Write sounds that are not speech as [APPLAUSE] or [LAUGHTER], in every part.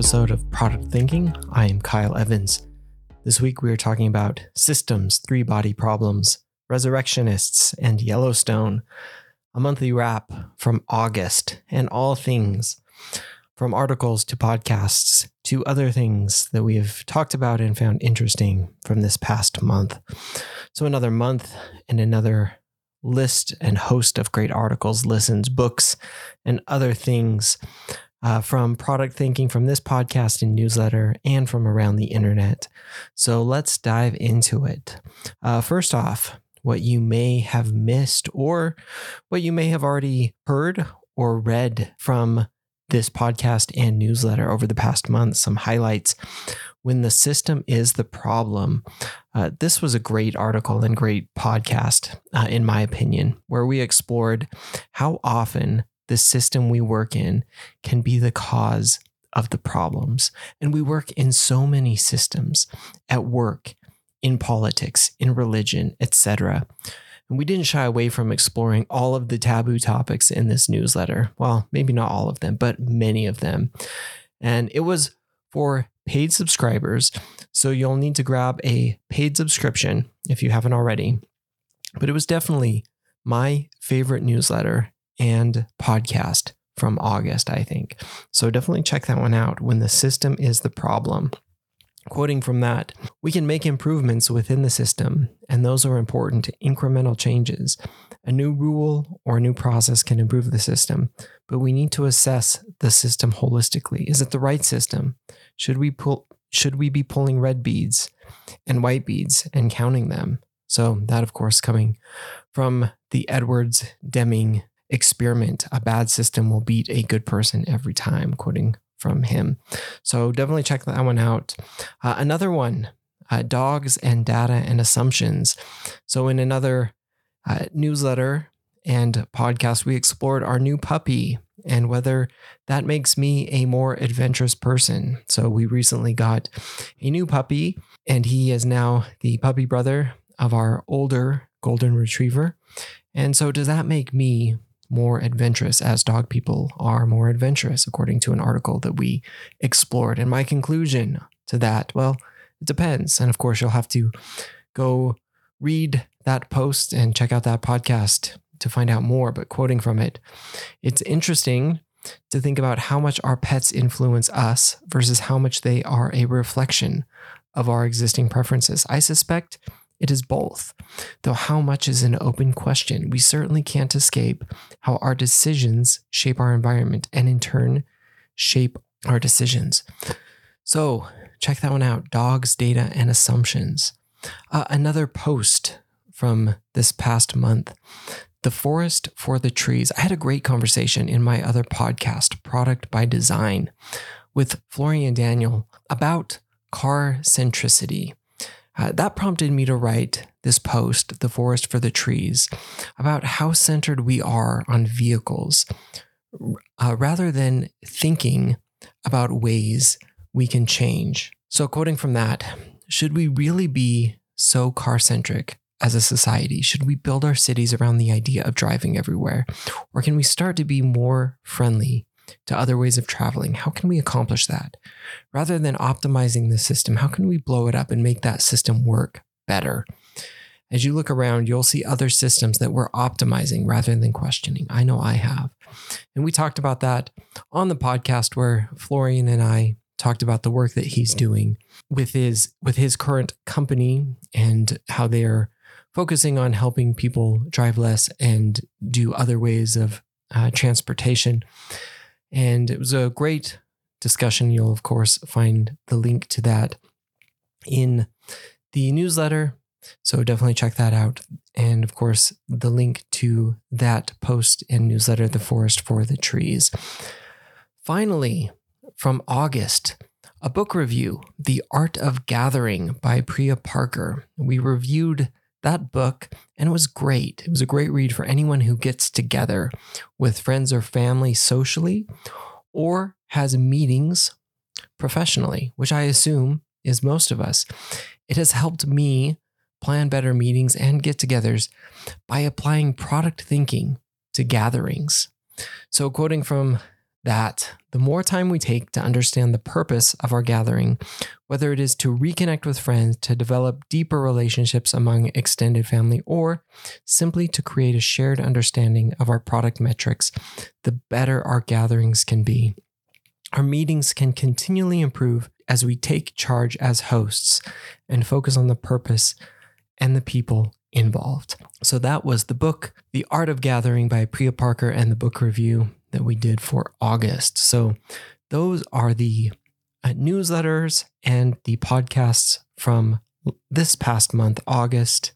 episode of Product Thinking. I am Kyle Evans. This week we are talking about systems, three body problems, resurrectionists, and Yellowstone, a monthly wrap from August, and all things from articles to podcasts to other things that we have talked about and found interesting from this past month. So, another month and another list and host of great articles, listens, books, and other things uh, from product thinking from this podcast and newsletter and from around the internet. So let's dive into it. Uh, first off, what you may have missed or what you may have already heard or read from this podcast and newsletter over the past month, some highlights. When the system is the problem, uh, this was a great article and great podcast, uh, in my opinion, where we explored how often the system we work in can be the cause of the problems. And we work in so many systems at work, in politics, in religion, etc. And we didn't shy away from exploring all of the taboo topics in this newsletter. Well, maybe not all of them, but many of them. And it was for paid subscribers. So you'll need to grab a paid subscription if you haven't already. But it was definitely my favorite newsletter and podcast from August, I think. So definitely check that one out when the system is the problem. Quoting from that, we can make improvements within the system, and those are important incremental changes. A new rule or a new process can improve the system, but we need to assess the system holistically. Is it the right system? Should we pull should we be pulling red beads and white beads and counting them? So that of course coming from the Edwards Deming experiment. A bad system will beat a good person every time, quoting from him. So definitely check that one out. Uh, another one uh, dogs and data and assumptions. So, in another uh, newsletter and podcast, we explored our new puppy and whether that makes me a more adventurous person. So, we recently got a new puppy, and he is now the puppy brother of our older golden retriever. And so, does that make me more adventurous as dog people are more adventurous, according to an article that we explored. And my conclusion to that, well, it depends. And of course, you'll have to go read that post and check out that podcast to find out more. But quoting from it, it's interesting to think about how much our pets influence us versus how much they are a reflection of our existing preferences. I suspect it is both. Though how much is an open question, we certainly can't escape how our decisions shape our environment and in turn shape our decisions. So, check that one out Dogs, Data, and Assumptions. Uh, another post from this past month The Forest for the Trees. I had a great conversation in my other podcast, Product by Design, with Florian Daniel about car centricity. Uh, that prompted me to write this post, The Forest for the Trees, about how centered we are on vehicles uh, rather than thinking about ways we can change. So, quoting from that, should we really be so car centric as a society? Should we build our cities around the idea of driving everywhere? Or can we start to be more friendly to other ways of traveling. How can we accomplish that? Rather than optimizing the system, how can we blow it up and make that system work better? As you look around, you'll see other systems that we're optimizing rather than questioning. I know I have. And we talked about that on the podcast where Florian and I talked about the work that he's doing with his with his current company and how they're focusing on helping people drive less and do other ways of uh, transportation. And it was a great discussion. You'll, of course, find the link to that in the newsletter. So definitely check that out. And of course, the link to that post and newsletter, The Forest for the Trees. Finally, from August, a book review, The Art of Gathering by Priya Parker. We reviewed that book and it was great. It was a great read for anyone who gets together with friends or family socially or has meetings professionally, which I assume is most of us. It has helped me plan better meetings and get togethers by applying product thinking to gatherings. So, quoting from that the more time we take to understand the purpose of our gathering, whether it is to reconnect with friends, to develop deeper relationships among extended family, or simply to create a shared understanding of our product metrics, the better our gatherings can be. Our meetings can continually improve as we take charge as hosts and focus on the purpose and the people involved. So that was the book, The Art of Gathering by Priya Parker and the book review that we did for August. So those are the uh, newsletters and the podcasts from this past month, August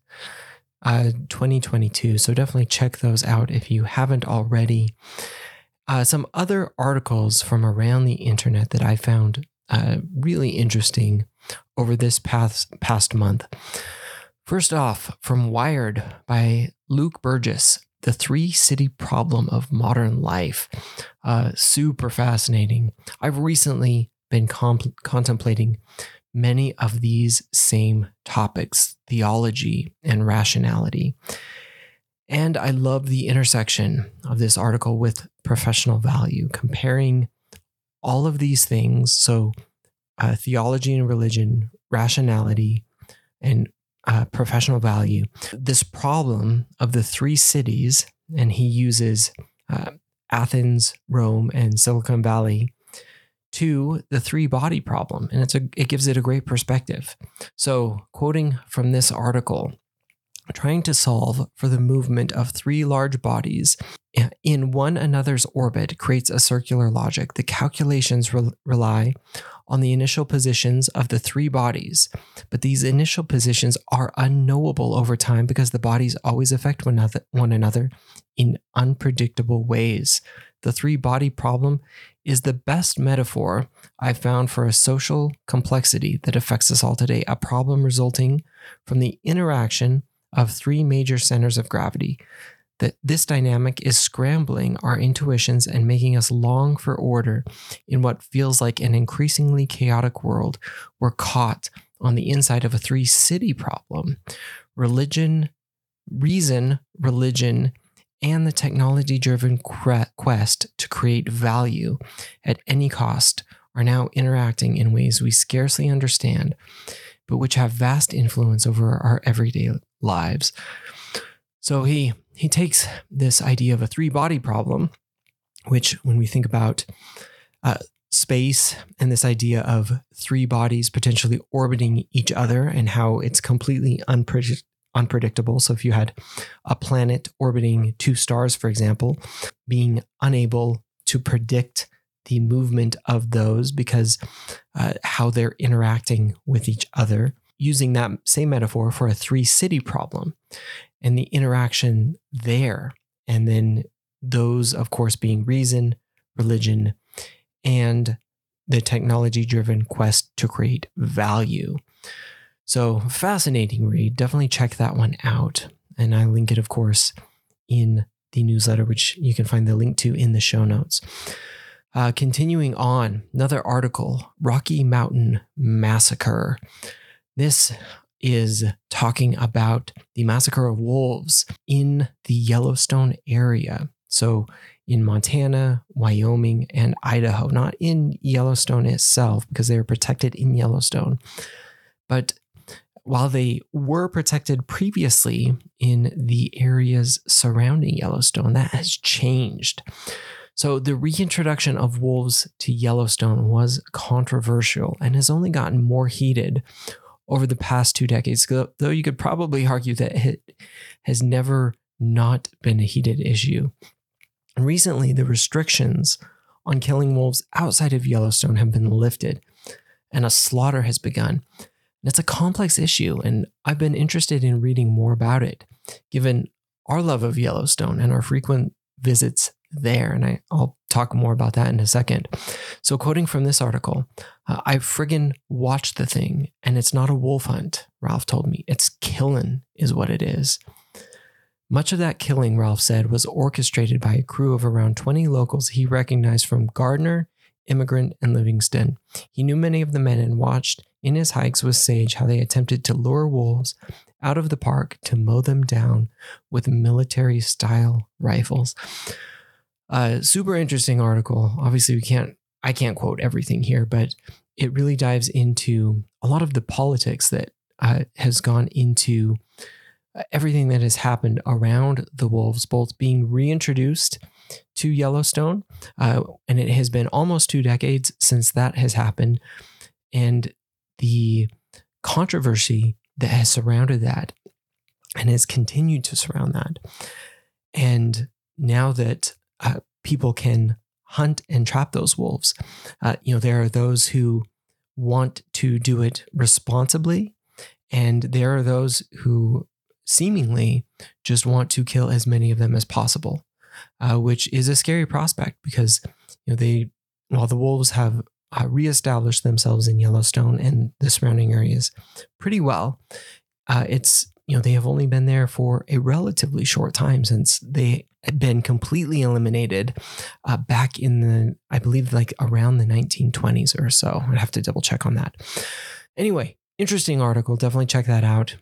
uh, 2022. So definitely check those out if you haven't already. Uh, some other articles from around the internet that I found uh, really interesting over this past past month. First off, from Wired by Luke Burgis, The Three City Problem of Modern Life. Uh, super fascinating. I've recently been comp- contemplating many of these same topics theology and rationality. And I love the intersection of this article with professional value, comparing all of these things. So, uh, theology and religion, rationality, and uh, professional value. This problem of the three cities, and he uses uh, Athens, Rome, and Silicon Valley to the three body problem, and it's a it gives it a great perspective. So, quoting from this article, trying to solve for the movement of three large bodies in one another's orbit creates a circular logic. The calculations re- rely on the initial positions of the three bodies, but these initial positions are unknowable over time because the bodies always affect one another, one another in unpredictable ways. The three body problem is the best metaphor I've found for a social complexity that affects us all today, a problem resulting from the interaction of three major centers of gravity that this dynamic is scrambling our intuitions and making us long for order in what feels like an increasingly chaotic world. We're caught on the inside of a three city problem religion, reason, religion, and the technology driven quest to create value at any cost are now interacting in ways we scarcely understand, but which have vast influence over our everyday lives. So he he takes this idea of a three body problem, which, when we think about uh, space and this idea of three bodies potentially orbiting each other and how it's completely unpredict- unpredictable. So, if you had a planet orbiting two stars, for example, being unable to predict the movement of those because uh, how they're interacting with each other, using that same metaphor for a three city problem and the interaction there. And then those, of course, being reason, religion, and the technology driven quest to create value. So, fascinating read. Definitely check that one out. And I link it, of course, in the newsletter, which you can find the link to in the show notes. Uh, continuing on, another article Rocky Mountain Massacre. This is talking about the massacre of wolves in the Yellowstone area. So, in Montana, Wyoming, and Idaho, not in Yellowstone itself, because they were protected in Yellowstone. But while they were protected previously in the areas surrounding Yellowstone, that has changed. So, the reintroduction of wolves to Yellowstone was controversial and has only gotten more heated over the past two decades, though you could probably argue that it has never not been a heated issue. Recently, the restrictions on killing wolves outside of Yellowstone have been lifted, and a slaughter has begun. It's a complex issue, and I've been interested in reading more about it, given our love of Yellowstone and our frequent visits there. And I, will talk more about that in a second. So, quoting from this article, uh, I friggin' watched the thing, and it's not a wolf hunt, Ralph told me. It's killing, is what it is. Much of that killing, Ralph said, was orchestrated by a crew of around 20 locals he recognized from Gardiner, Emigrant, and Livingston. He knew many of the men and watched in his hikes with Sage how they attempted to lure wolves out of the park to mow them down with military style rifles. Uh, super interesting article. Obviously, we can't, I can't quote everything here, but it really dives into a lot of the politics that uh, has gone into uh, everything that has happened around the wolves, both being reintroduced to Yellowstone, uh, and it has been almost two decades since that has happened, and the controversy that has surrounded that and has continued to surround that. And now that uh, people can hunt and trap those wolves, uh, you know, there are those who want to do it responsibly, and there are those who seemingly just want to kill as many of them as possible, uh, which is a scary prospect because you know they while the wolves have uh, reestablished themselves in Yellowstone and the surrounding areas pretty well, uh, it's you know they have only been there for a relatively short time since they been completely eliminated uh, back in the I believe like around the 1920s or so. I'd have to double check on that. Anyway, interesting article. Definitely check that out.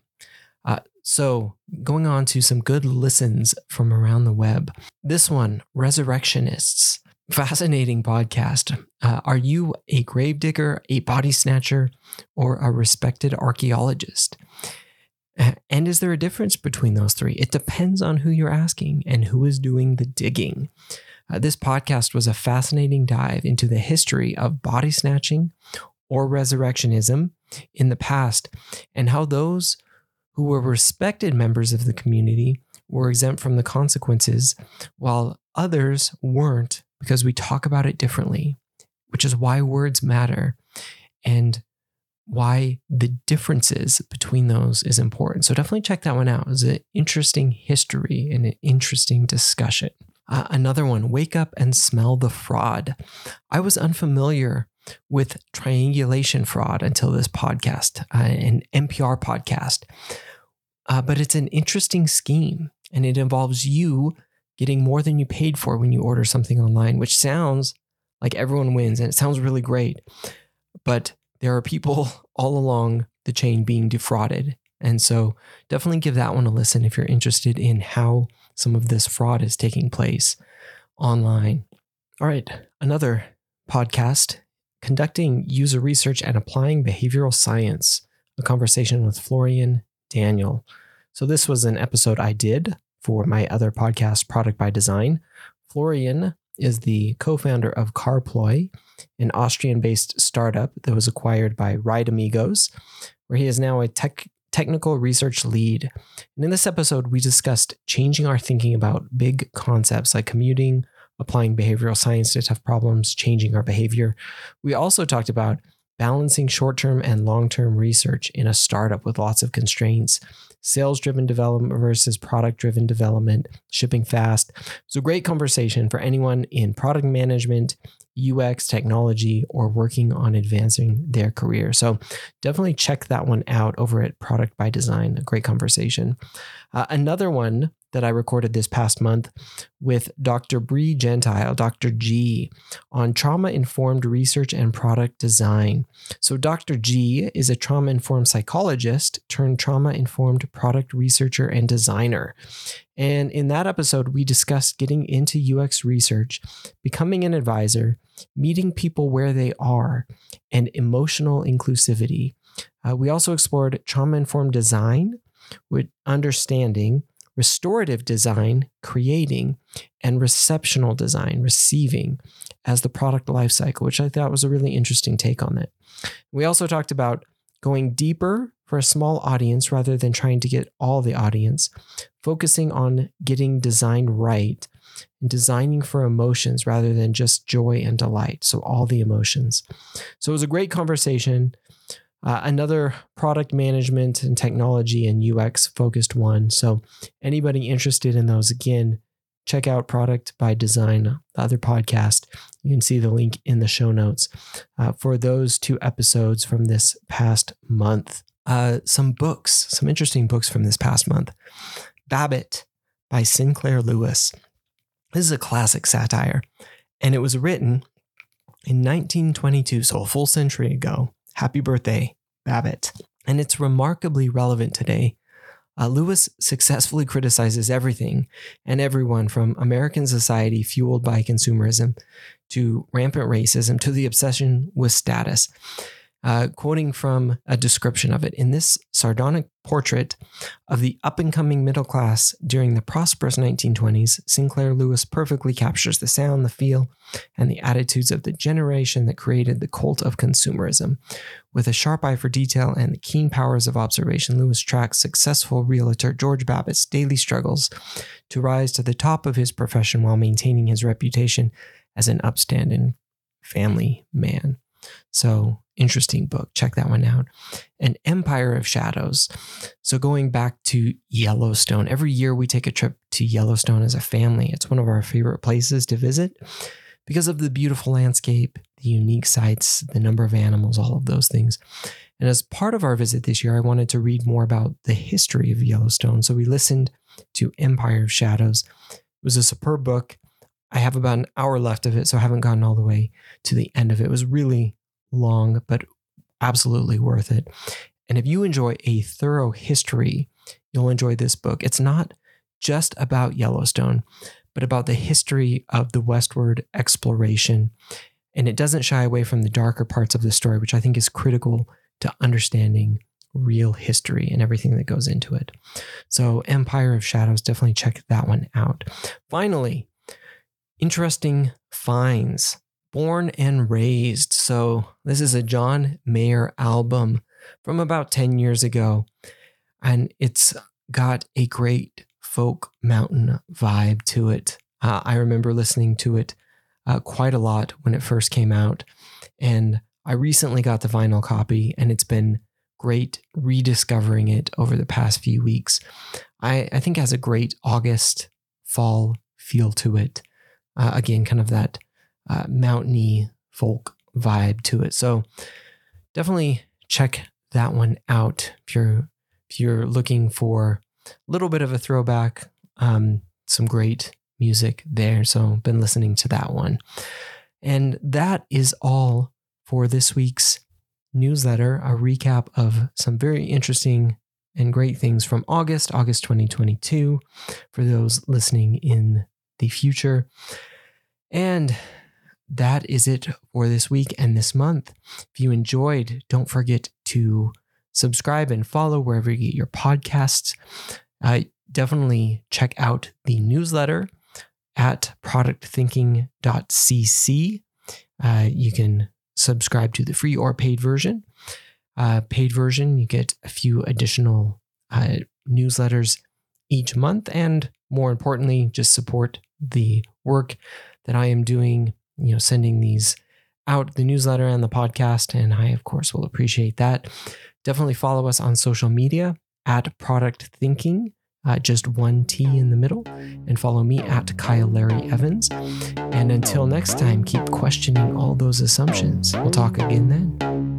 Uh, so, going on to some good listens from around the web. This one, Resurrectionists. Fascinating podcast. Uh, are you a gravedigger, a body snatcher, or a respected archaeologist? [LAUGHS] And is there a difference between those three? It depends on who you're asking and who is doing the digging. Uh, this podcast was a fascinating dive into the history of body snatching or resurrectionism in the past and how those who were respected members of the community were exempt from the consequences, while others weren't because we talk about it differently, which is why words matter and why the differences between those is important. So definitely check that one out. It's an interesting history and an interesting discussion. Uh, another one, Wake Up and Smell the Fraud. I was unfamiliar with triangulation fraud until this podcast, uh, an NPR podcast. Uh, but it's an interesting scheme and it involves you getting more than you paid for when you order something online, which sounds like everyone wins and it sounds really great. But there are people [LAUGHS] all along the chain being defrauded. And so definitely give that one a listen if you're interested in how some of this fraud is taking place online. All right, another podcast conducting user research and applying behavioral science, a conversation with Florian Daniel. So, this was an episode I did for my other podcast, Product by Design. Florian is the co founder of Carployee, an Austrian based startup that was acquired by Ride Amigos, where he is now a tech, technical research lead. And in this episode, we discussed changing our thinking about big concepts like commuting, applying behavioral science to tough problems, changing our behavior. We also talked about balancing short term and long term research in a startup with lots of constraints, sales driven development versus product driven development, shipping fast. It's a great conversation for anyone in product management, UX, technology, or working on advancing their career. So definitely check that one out over at Product by Design. A great conversation. Uh, another one that I recorded this past month with Dr. Bree Gentile, Dr. G, on trauma informed research and product design. So, Dr. G is a trauma informed psychologist turned trauma informed product researcher and designer. And in that episode, we discussed getting into UX research, becoming an advisor, meeting people where they are, and emotional inclusivity. Uh, we also explored trauma informed design with understanding restorative design, creating, and receptional design, receiving, as the product lifecycle, which I thought was a really interesting take on it. We also talked about going deeper for a small audience rather than trying to get all the audience, focusing on getting design right and designing for emotions rather than just joy and delight. So, all the emotions. So, it was a great conversation. Uh, another product management and technology and UX focused one. So, anybody interested in those, again, check out Product by Design, the other podcast. You can see the link in the show notes uh, for those two episodes from this past month. Uh, some books, some interesting books from this past month. Babbitt by Sinclair Lewis. This is a classic satire, and it was written in 1922, so a full century ago. Happy birthday, Babbitt. And it's remarkably relevant today. Uh, Lewis successfully criticizes everything and everyone from American society fueled by consumerism to rampant racism to the obsession with status. Uh, quoting from a description of it in this sardonic portrait of the up and coming middle class during the prosperous 1920s, Sinclair Lewis perfectly captures the sound, the feel, and the attitudes of the generation that created the cult of consumerism. With a sharp eye for detail and the keen powers of observation, Lewis tracks successful realtor George Babbitt's daily struggles to rise to the top of his profession while maintaining his reputation as an upstanding family man. So, interesting book. Check that one out. An Empire of Shadows. So, going back to Yellowstone, every year we take a trip to Yellowstone as a family. It's one of our favorite places to visit because of the beautiful landscape, the unique sights, the number of animals, all of those things. And as part of our visit this year, I wanted to read more about the history of Yellowstone. So we listened to Empire of Shadows. It was a superb book. I have about an hour left of it, so I haven't gotten all the way to the end of it. It was really long, but absolutely worth it. And if you enjoy a thorough history, you'll enjoy this book. It's not just about Yellowstone, but about the history of the westward exploration. And it doesn't shy away from the darker parts of the story, which I think is critical to understanding real history and everything that goes into it. So, Empire of Shadows, definitely check that one out. Finally, interesting finds. Born and Raised. So, this is a John Mayer album from about 10 years ago, and it's got a great folk mountain vibe to it. Uh, I remember listening to it uh, quite a lot when it first came out, and I recently got the vinyl copy, and it's been great rediscovering it over the past few weeks. I, I think has a great August fall feel to it. Uh, again, kind of that uh, mountainy folk vibe to it. So definitely check that one out if you're if you're looking for a little bit of a throwback. Um, some great music there. So been listening to that one. And that is all for this week's newsletter, a recap of some very interesting and great things from August, August 2022, for those listening in the future. And that is it for this week and this month. If you enjoyed, don't forget to subscribe and follow wherever you get your podcasts. Uh, definitely check out the newsletter at productthinking.cc. Uh, you can subscribe to the free or paid version. Uh, paid version, you get a few additional uh, newsletters each month, and more importantly, just support the work that I am doing, you know, sending these out the newsletter and the podcast. And I, of course, will appreciate that. Definitely follow us on social media at Product Thinking, uh, just one T in the middle, and follow me at Kyle Larry Evans. And until next time, keep questioning all those assumptions. We'll talk again then.